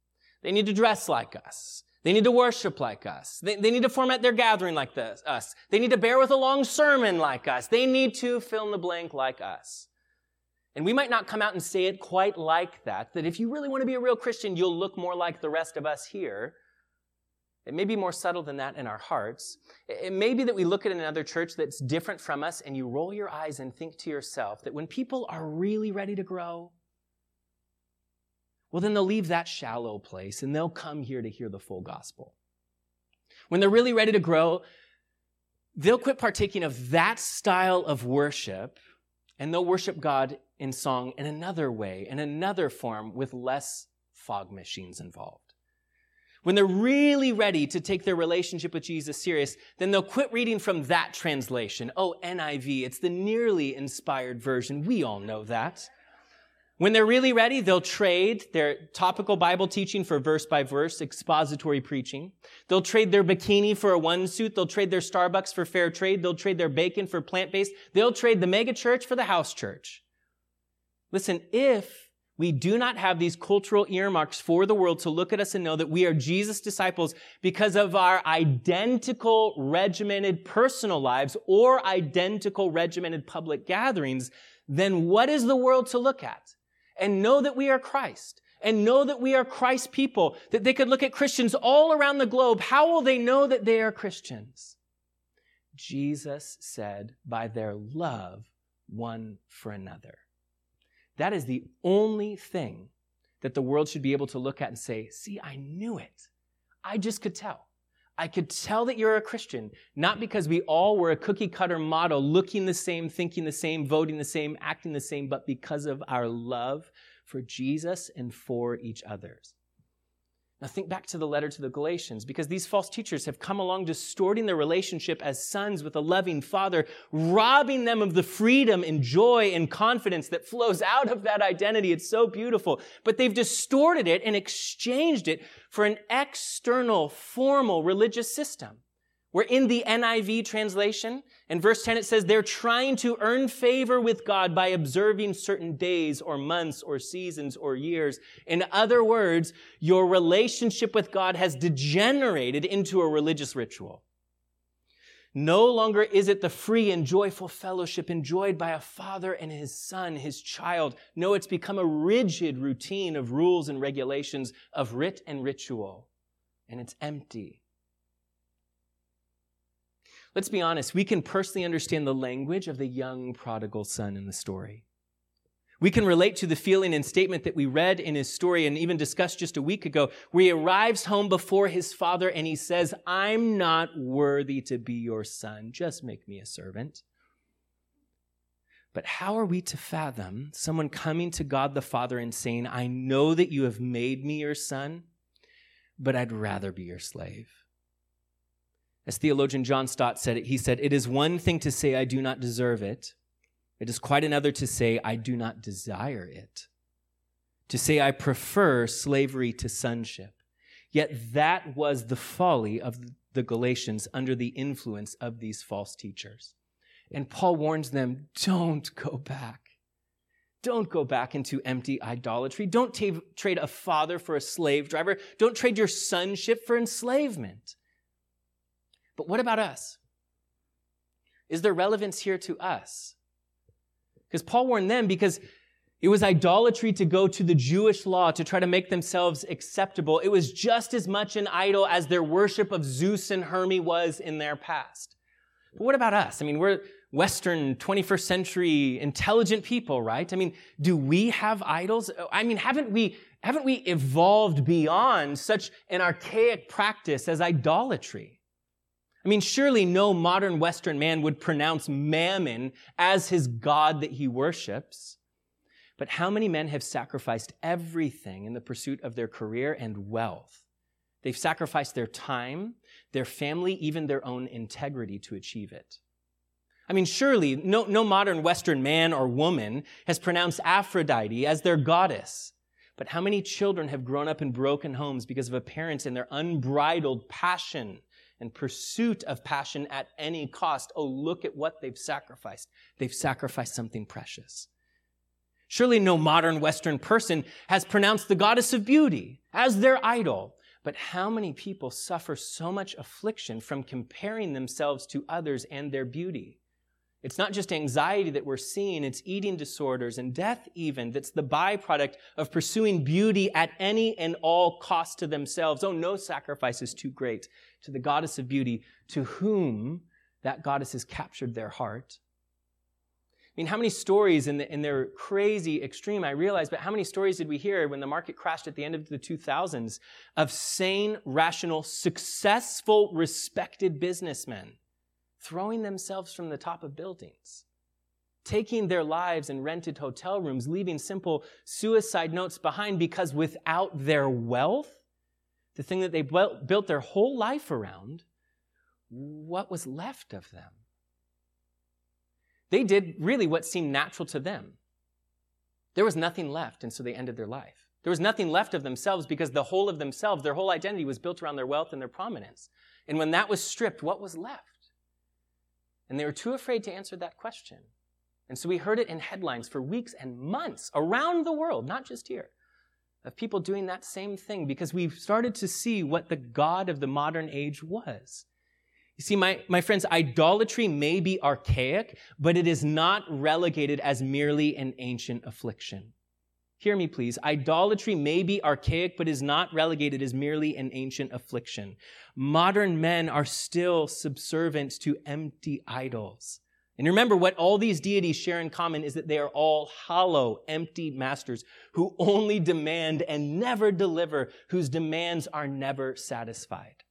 They need to dress like us. They need to worship like us. They, they need to format their gathering like this, us. They need to bear with a long sermon like us. They need to fill in the blank like us. And we might not come out and say it quite like that, that if you really want to be a real Christian, you'll look more like the rest of us here. It may be more subtle than that in our hearts. It may be that we look at another church that's different from us and you roll your eyes and think to yourself that when people are really ready to grow, well, then they'll leave that shallow place and they'll come here to hear the full gospel. When they're really ready to grow, they'll quit partaking of that style of worship and they'll worship God in song in another way, in another form, with less fog machines involved. When they're really ready to take their relationship with Jesus serious, then they'll quit reading from that translation. Oh, NIV, it's the nearly inspired version. We all know that. When they're really ready, they'll trade their topical Bible teaching for verse by verse expository preaching. They'll trade their bikini for a one suit. They'll trade their Starbucks for fair trade. They'll trade their bacon for plant based. They'll trade the mega church for the house church. Listen, if we do not have these cultural earmarks for the world to look at us and know that we are Jesus' disciples because of our identical regimented personal lives or identical regimented public gatherings, then what is the world to look at? And know that we are Christ and know that we are Christ people, that they could look at Christians all around the globe. How will they know that they are Christians? Jesus said, by their love one for another. That is the only thing that the world should be able to look at and say, see, I knew it. I just could tell. I could tell that you're a Christian, not because we all were a cookie cutter model, looking the same, thinking the same, voting the same, acting the same, but because of our love for Jesus and for each other's. Now think back to the letter to the Galatians because these false teachers have come along distorting their relationship as sons with a loving father, robbing them of the freedom and joy and confidence that flows out of that identity. It's so beautiful. But they've distorted it and exchanged it for an external, formal religious system. We're in the NIV translation. In verse 10, it says they're trying to earn favor with God by observing certain days or months or seasons or years. In other words, your relationship with God has degenerated into a religious ritual. No longer is it the free and joyful fellowship enjoyed by a father and his son, his child. No, it's become a rigid routine of rules and regulations, of rite and ritual. And it's empty. Let's be honest, we can personally understand the language of the young prodigal son in the story. We can relate to the feeling and statement that we read in his story and even discussed just a week ago, where he arrives home before his father and he says, I'm not worthy to be your son. Just make me a servant. But how are we to fathom someone coming to God the Father and saying, I know that you have made me your son, but I'd rather be your slave? As theologian John Stott said it, he said, It is one thing to say, I do not deserve it. It is quite another to say, I do not desire it. To say, I prefer slavery to sonship. Yet that was the folly of the Galatians under the influence of these false teachers. And Paul warns them don't go back. Don't go back into empty idolatry. Don't t- trade a father for a slave driver. Don't trade your sonship for enslavement. But what about us? Is there relevance here to us? Because Paul warned them because it was idolatry to go to the Jewish law to try to make themselves acceptable. It was just as much an idol as their worship of Zeus and Hermes was in their past. But what about us? I mean, we're Western 21st century intelligent people, right? I mean, do we have idols? I mean, haven't we, haven't we evolved beyond such an archaic practice as idolatry? I mean, surely no modern Western man would pronounce mammon as his God that he worships. But how many men have sacrificed everything in the pursuit of their career and wealth? They've sacrificed their time, their family, even their own integrity to achieve it. I mean, surely no, no modern Western man or woman has pronounced Aphrodite as their goddess. But how many children have grown up in broken homes because of a parent and their unbridled passion and pursuit of passion at any cost? Oh, look at what they've sacrificed. They've sacrificed something precious. Surely no modern Western person has pronounced the goddess of beauty as their idol. But how many people suffer so much affliction from comparing themselves to others and their beauty? It's not just anxiety that we're seeing, it's eating disorders and death even that's the byproduct of pursuing beauty at any and all cost to themselves. Oh, no sacrifice is too great to the goddess of beauty to whom that goddess has captured their heart. I mean, how many stories in, in their crazy extreme, I realize, but how many stories did we hear when the market crashed at the end of the 2000s of sane, rational, successful, respected businessmen throwing themselves from the top of buildings, taking their lives in rented hotel rooms, leaving simple suicide notes behind because without their wealth, the thing that they built their whole life around, what was left of them? They did really what seemed natural to them. There was nothing left, and so they ended their life. There was nothing left of themselves because the whole of themselves, their whole identity was built around their wealth and their prominence. And when that was stripped, what was left? And they were too afraid to answer that question. And so we heard it in headlines for weeks and months around the world, not just here, of people doing that same thing because we've started to see what the God of the modern age was. You see, my, my friends, idolatry may be archaic, but it is not relegated as merely an ancient affliction. Hear me, please. Idolatry may be archaic, but is not relegated as merely an ancient affliction. Modern men are still subservient to empty idols. And remember, what all these deities share in common is that they are all hollow, empty masters who only demand and never deliver, whose demands are never satisfied.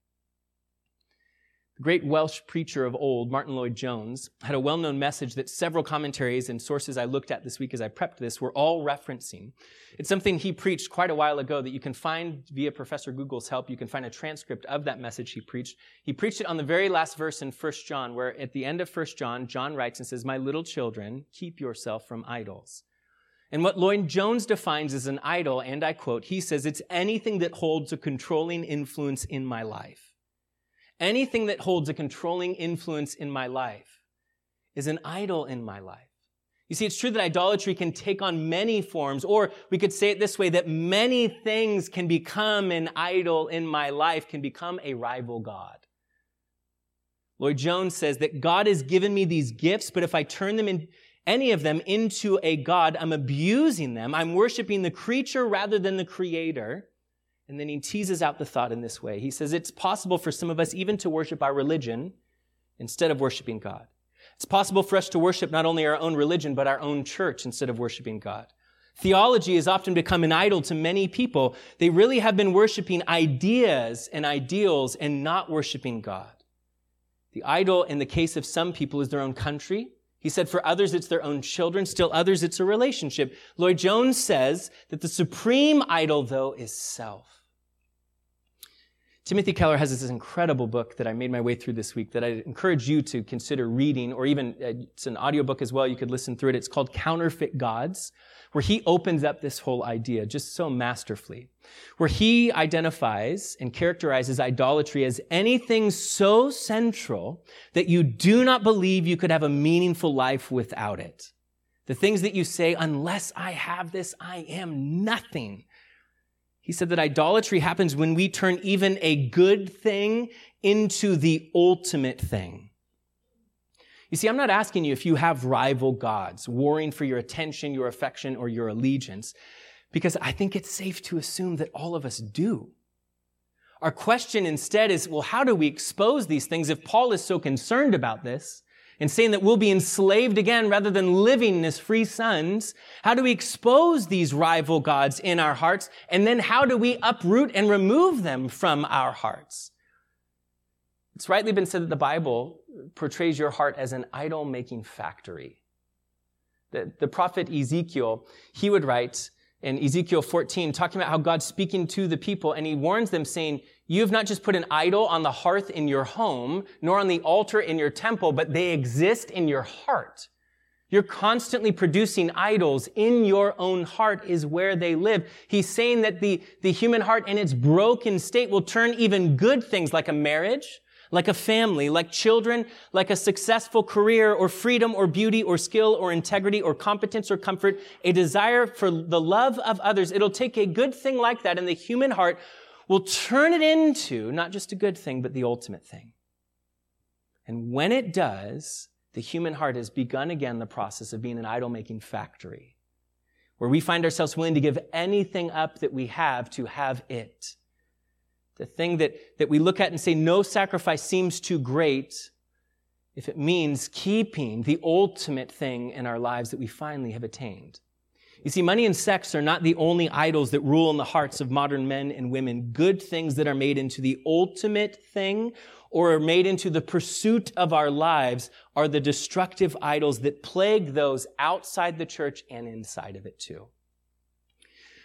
The great Welsh preacher of old, Martyn Lloyd-Jones, had a well-known message that several commentaries and sources I looked at this week as I prepped this were all referencing. It's something he preached quite a while ago that you can find via Professor Google's help. You can find a transcript of that message he preached. He preached it on the very last verse in 1 John, where at the end of 1 John, John writes and says, My little children, keep yourself from idols. And what Lloyd-Jones defines as an idol, and I quote, he says, it's anything that holds a controlling influence in my life. Anything that holds a controlling influence in my life is an idol in my life. You see, it's true that idolatry can take on many forms, or we could say it this way, that many things can become an idol in my life, can become a rival God. Lloyd-Jones says that God has given me these gifts, but if I turn them in, any of them into a God, I'm abusing them. I'm worshiping the creature rather than the creator. And then he teases out the thought in this way. He says, It's possible for some of us even to worship our religion instead of worshiping God. It's possible for us to worship not only our own religion, but our own church instead of worshiping God. Theology has often become an idol to many people. They really have been worshiping ideas and ideals and not worshiping God. The idol in the case of some people is their own country, he said for others it's their own children, still others it's a relationship. Lloyd-Jones says that the supreme idol, though, is self. Timothy Keller has this incredible book that I made my way through this week that I encourage you to consider reading, or even uh, it's an audiobook as well. You could listen through it. It's called Counterfeit Gods where he opens up this whole idea just so masterfully, where he identifies and characterizes idolatry as anything so central that you do not believe you could have a meaningful life without it. The things that you say, unless I have this, I am nothing. He said that idolatry happens when we turn even a good thing into the ultimate thing. You see, I'm not asking you if you have rival gods warring for your attention, your affection, or your allegiance, because I think it's safe to assume that all of us do. Our question instead is, well, how do we expose these things if Paul is so concerned about this? And saying that we'll be enslaved again rather than living as free sons? How do we expose these rival gods in our hearts? And then how do we uproot and remove them from our hearts? It's rightly been said that the Bible portrays your heart as an idol making factory. The, the prophet Ezekiel, he would write in Ezekiel 14, talking about how God's speaking to the people, and he warns them, saying, you have not just put an idol on the hearth in your home, nor on the altar in your temple, but they exist in your heart. You're constantly producing idols in your own heart is where they live. He's saying that the, the human heart in its broken state will turn even good things like a marriage, like a family, like children, like a successful career or freedom or beauty or skill or integrity or competence or comfort, a desire for the love of others. It'll take a good thing like that and the human heart will turn it into not just a good thing, but the ultimate thing. And when it does, the human heart has begun again the process of being an idol making factory, where we find ourselves willing to give anything up that we have to have it. The thing that, that we look at and say, no sacrifice seems too great if it means keeping the ultimate thing in our lives that we finally have attained. You see, money and sex are not the only idols that rule in the hearts of modern men and women. Good things that are made into the ultimate thing or are made into the pursuit of our lives are the destructive idols that plague those outside the church and inside of it too.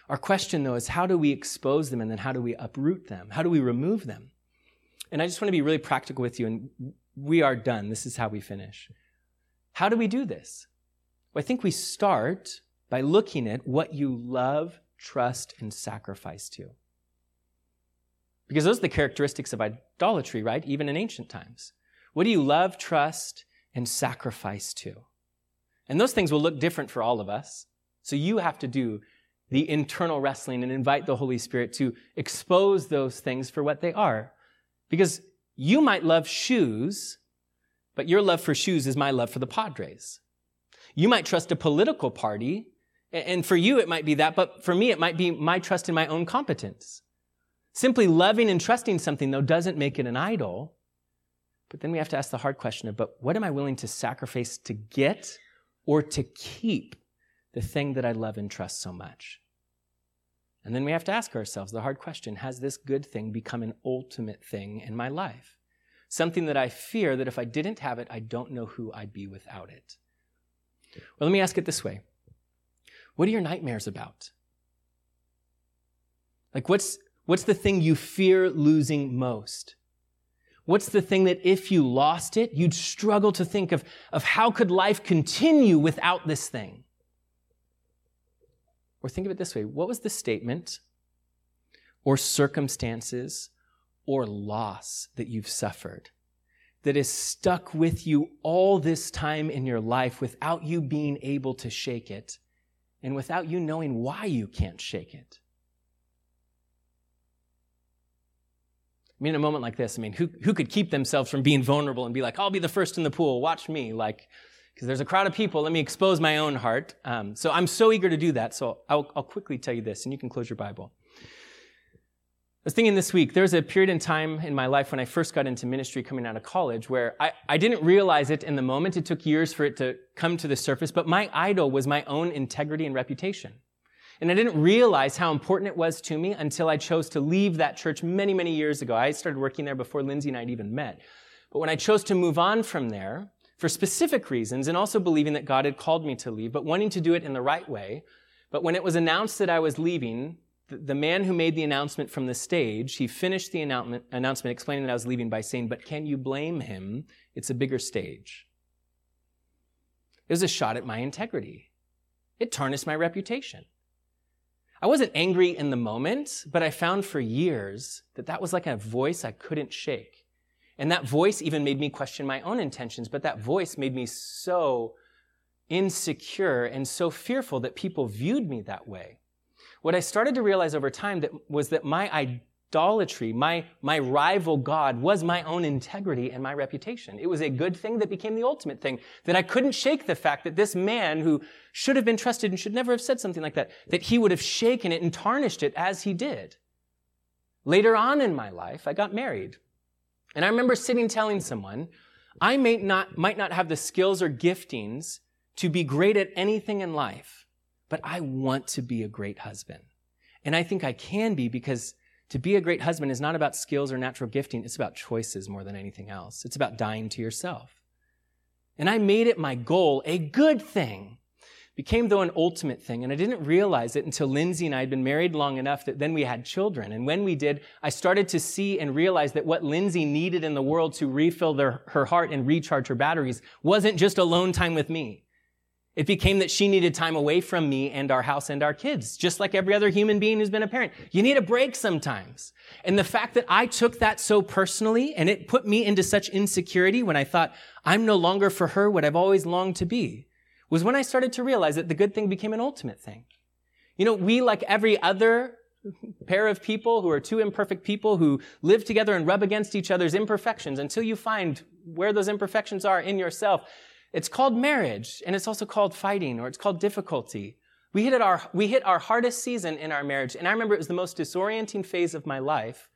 Our question though is how do we expose them and then how do we uproot them? How do we remove them? And I just want to be really practical with you and we are done. This is how we finish. How do we do this? Well, I think we start by looking at what you love, trust, and sacrifice to. Because those are the characteristics of idolatry, right? Even in ancient times. What do you love, trust, and sacrifice to? And those things will look different for all of us. So you have to do the internal wrestling and invite the Holy Spirit to expose those things for what they are. Because you might love shoes, but your love for shoes is my love for the Padres. You might trust a political party, and for you, it might be that, but for me, it might be my trust in my own competence. Simply loving and trusting something, though, doesn't make it an idol. But then we have to ask the hard question of, but what am I willing to sacrifice to get or to keep the thing that I love and trust so much? And then we have to ask ourselves the hard question Has this good thing become an ultimate thing in my life? Something that I fear that if I didn't have it, I don't know who I'd be without it. Well, let me ask it this way what are your nightmares about? Like, what's, what's the thing you fear losing most? What's the thing that if you lost it, you'd struggle to think of, of how could life continue without this thing? Or think of it this way what was the statement or circumstances or loss that you've suffered that has stuck with you all this time in your life without you being able to shake it? and without you knowing why you can't shake it. I mean, in a moment like this, I mean, who, who could keep themselves from being vulnerable and be like, I'll be the first in the pool, watch me, like, because there's a crowd of people, let me expose my own heart. Um, so I'm so eager to do that. So I'll, I'll quickly tell you this, and you can close your Bible I was thinking this week, there was a period in time in my life when I first got into ministry coming out of college where I, I didn't realize it in the moment. It took years for it to come to the surface, but my idol was my own integrity and reputation. And I didn't realize how important it was to me until I chose to leave that church many, many years ago. I started working there before Lindsay and I even met. But when I chose to move on from there, for specific reasons, and also believing that God had called me to leave, but wanting to do it in the right way, but when it was announced that I was leaving, the man who made the announcement from the stage, he finished the announcement, explaining that I was leaving by saying, But can you blame him? It's a bigger stage. It was a shot at my integrity. It tarnished my reputation. I wasn't angry in the moment, but I found for years that that was like a voice I couldn't shake. And that voice even made me question my own intentions, but that voice made me so insecure and so fearful that people viewed me that way what I started to realize over time that, was that my idolatry, my, my rival God, was my own integrity and my reputation. It was a good thing that became the ultimate thing, that I couldn't shake the fact that this man who should have been trusted and should never have said something like that, that he would have shaken it and tarnished it as he did. Later on in my life, I got married. And I remember sitting telling someone, I may not, might not have the skills or giftings to be great at anything in life, but I want to be a great husband. And I think I can be because to be a great husband is not about skills or natural gifting. It's about choices more than anything else. It's about dying to yourself. And I made it my goal, a good thing, became though an ultimate thing. And I didn't realize it until Lindsay and I had been married long enough that then we had children. And when we did, I started to see and realize that what Lindsay needed in the world to refill their, her heart and recharge her batteries wasn't just alone time with me. It became that she needed time away from me and our house and our kids, just like every other human being who's been a parent. You need a break sometimes. And the fact that I took that so personally and it put me into such insecurity when I thought I'm no longer for her what I've always longed to be was when I started to realize that the good thing became an ultimate thing. You know, we, like every other pair of people who are two imperfect people who live together and rub against each other's imperfections until you find where those imperfections are in yourself, it's called marriage, and it's also called fighting, or it's called difficulty. We hit our, we hit our hardest season in our marriage, and I remember it was the most disorienting phase of my life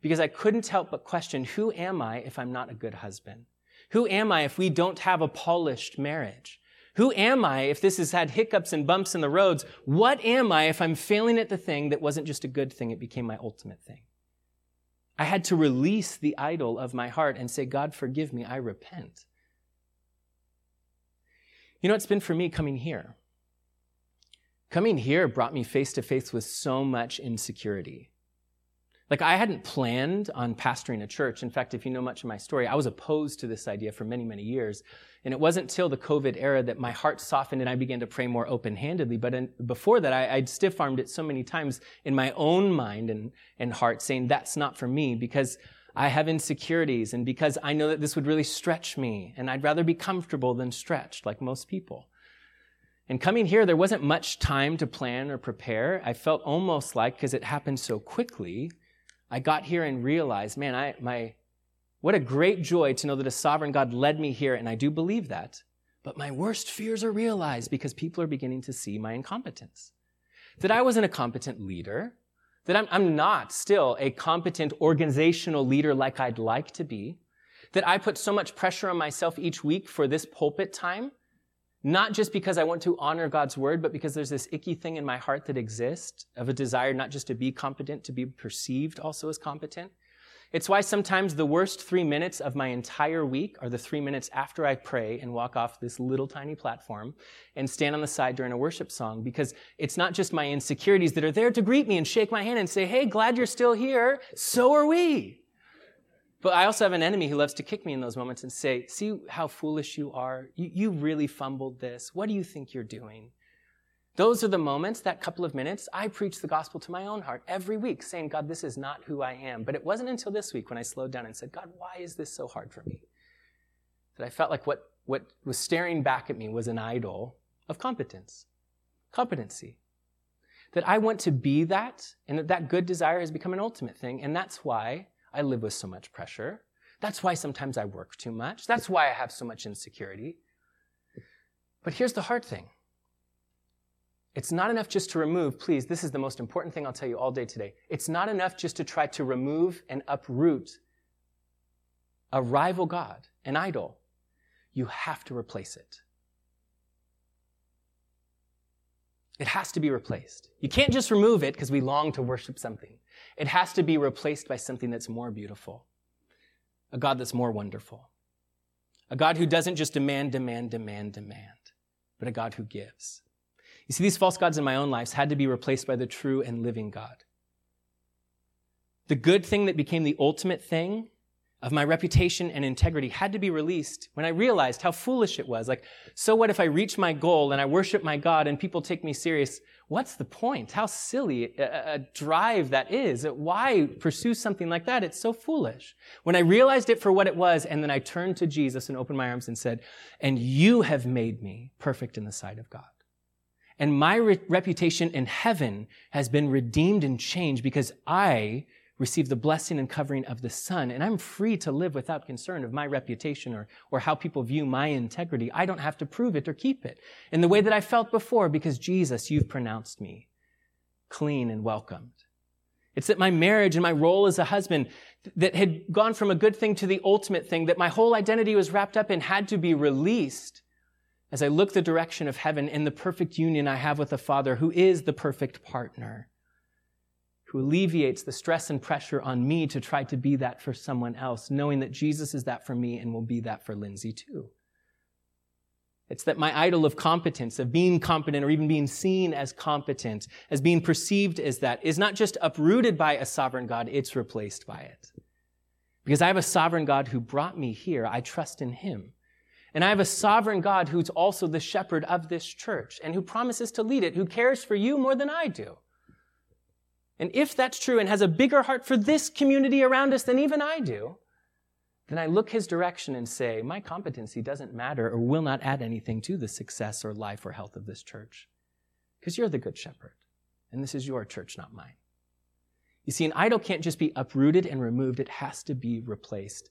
because I couldn't help but question, who am I if I'm not a good husband? Who am I if we don't have a polished marriage? Who am I if this has had hiccups and bumps in the roads? What am I if I'm failing at the thing that wasn't just a good thing, it became my ultimate thing? I had to release the idol of my heart and say, God, forgive me, I repent. You know, it's been for me coming here. Coming here brought me face to face with so much insecurity. Like, I hadn't planned on pastoring a church. In fact, if you know much of my story, I was opposed to this idea for many, many years. And it wasn't till the COVID era that my heart softened and I began to pray more open handedly. But in, before that, I, would stiff armed it so many times in my own mind and, and heart, saying, That's not for me, because I have insecurities and because I know that this would really stretch me and I'd rather be comfortable than stretched like most people. And coming here, there wasn't much time to plan or prepare. I felt almost like, because it happened so quickly, I got here and realized, man, I, my, what a great joy to know that a sovereign God led me here, and I do believe that. But my worst fears are realized because people are beginning to see my incompetence. That I wasn't a competent leader, that I'm, I'm not still a competent organizational leader like I'd like to be, that I put so much pressure on myself each week for this pulpit time, not just because I want to honor God's word, but because there's this icky thing in my heart that exists of a desire not just to be competent, to be perceived also as competent. It's why sometimes the worst three minutes of my entire week are the three minutes after I pray and walk off this little tiny platform and stand on the side during a worship song because it's not just my insecurities that are there to greet me and shake my hand and say, Hey, glad you're still here. So are we. But I also have an enemy who loves to kick me in those moments and say, See how foolish you are. You, you really fumbled this. What do you think you're doing? Those are the moments, that couple of minutes, I preach the gospel to my own heart every week, saying, God, this is not who I am. But it wasn't until this week when I slowed down and said, God, why is this so hard for me? That I felt like what, what was staring back at me was an idol of competence, competency. That I want to be that, and that that good desire has become an ultimate thing. And that's why I live with so much pressure. That's why sometimes I work too much. That's why I have so much insecurity. But here's the hard thing it's not enough just to remove, please, this is the most important thing I'll tell you all day today. It's not enough just to try to remove and uproot a rival God, an idol. You have to replace it. It has to be replaced. You can't just remove it because we long to worship something. It has to be replaced by something that's more beautiful, a God that's more wonderful, a God who doesn't just demand, demand, demand, demand, but a God who gives. You see, these false gods in my own lives had to be replaced by the true and living God. The good thing that became the ultimate thing of my reputation and integrity had to be released when I realized how foolish it was. Like, so what if I reach my goal and I worship my God and people take me serious? What's the point? How silly a, drive that is. Why pursue something like that? It's so foolish. When I realized it for what it was, and then I turned to Jesus and opened my arms and said, and you have made me perfect in the sight of God. And my re- reputation in heaven has been redeemed and changed because I receive the blessing and covering of the Son, and I'm free to live without concern of my reputation or, or how people view my integrity. I don't have to prove it or keep it in the way that I felt before because Jesus, you've pronounced me clean and welcomed. It's that my marriage and my role as a husband that had gone from a good thing to the ultimate thing that my whole identity was wrapped up in had to be released as I look the direction of heaven in the perfect union I have with the Father who is the perfect partner who alleviates the stress and pressure on me to try to be that for someone else, knowing that Jesus is that for me and will be that for Lindsay too. It's that my idol of competence, of being competent or even being seen as competent, as being perceived as that, is not just uprooted by a sovereign God, it's replaced by it. Because I have a sovereign God who brought me here. I trust in him. And I have a sovereign God who's also the shepherd of this church and who promises to lead it, who cares for you more than I do. And if that's true and has a bigger heart for this community around us than even I do, then I look his direction and say, my competency doesn't matter or will not add anything to the success or life or health of this church. Because you're the good shepherd. And this is your church, not mine. You see, an idol can't just be uprooted and removed, it has to be replaced.